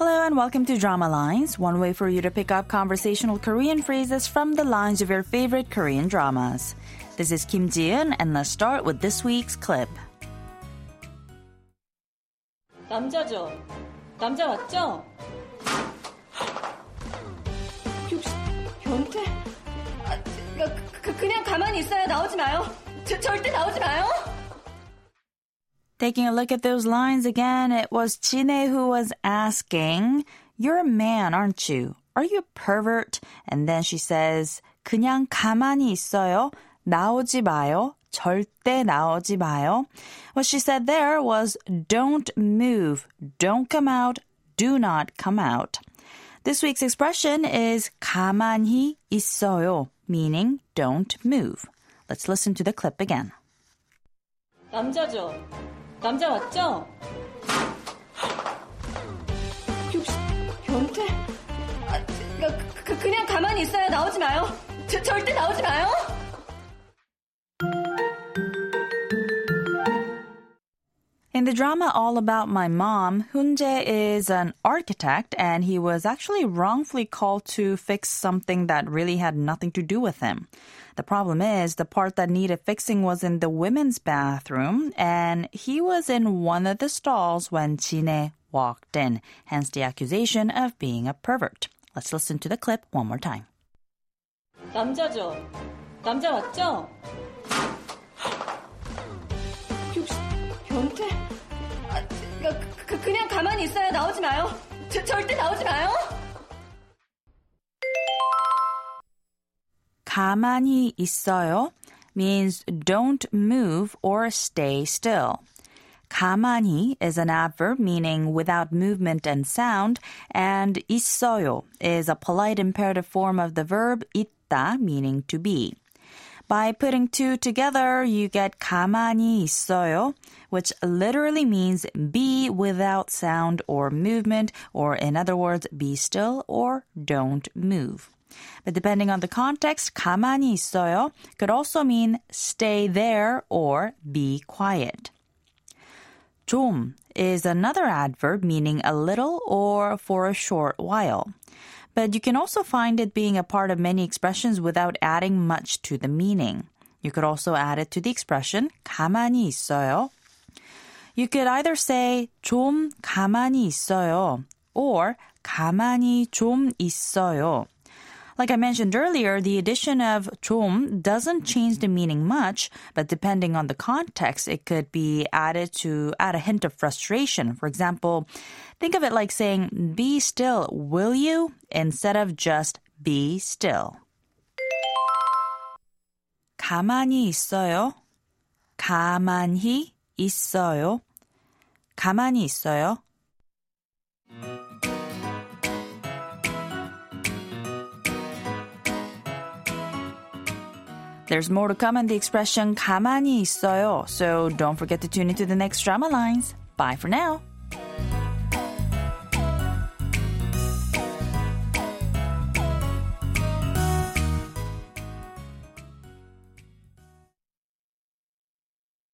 everyone. Welcome to Drama Lines, one way for you to pick up conversational Korean phrases from the lines of your favorite Korean dramas. This is Kim Ji-eun, and let's start with this week's clip. 남자죠. 남자 맞죠? 혹시 변태? 아, 그, 그, 그냥 가만히 있어요. 나오지 마요. 저, 절대 나오지 마요. Taking a look at those lines again, it was Jine who was asking, You're a man, aren't you? Are you a pervert? And then she says, 그냥 가만히 있어요. 나오지 마요. 절대 나오지 마요. What she said there was, Don't move. Don't come out. Do not come out. This week's expression is 가만히 있어요, meaning don't move. Let's listen to the clip again. 남자죠. 남자 맞죠? 혹시 변태? 아, 그, 그, 그냥 가만히 있어요. 나오지 마요. 저, 절대 나오지 마요. In the drama All About My Mom, Hunje is an architect and he was actually wrongfully called to fix something that really had nothing to do with him. The problem is the part that needed fixing was in the women's bathroom and he was in one of the stalls when Chine walked in, hence the accusation of being a pervert. Let's listen to the clip one more time. 남자죠. 남자 맞죠? 가만히 있어요. 나오지 마요. 저, 절대 나오지 마요. 가만히 있어요 means don't move or stay still. 가만히 is an adverb meaning without movement and sound, and 있어요 is a polite imperative form of the verb 있다 meaning to be. By putting two together, you get 가만히 있어요, which literally means be without sound or movement, or in other words, be still or don't move. But depending on the context, 가만히 있어요 could also mean stay there or be quiet. 좀 is another adverb meaning a little or for a short while. But you can also find it being a part of many expressions without adding much to the meaning. You could also add it to the expression 가만히 있어요. You could either say 좀 가만히 있어요 or 가만히 좀 있어요. Like I mentioned earlier, the addition of 좀 doesn't change the meaning much, but depending on the context, it could be added to add a hint of frustration. For example, think of it like saying, be still, will you? instead of just be still. 가만히 있어요. 가만히 있어요. 가만히 있어요. There's more to come in the expression 가만히 있어요. So don't forget to tune into the next drama lines. Bye for now.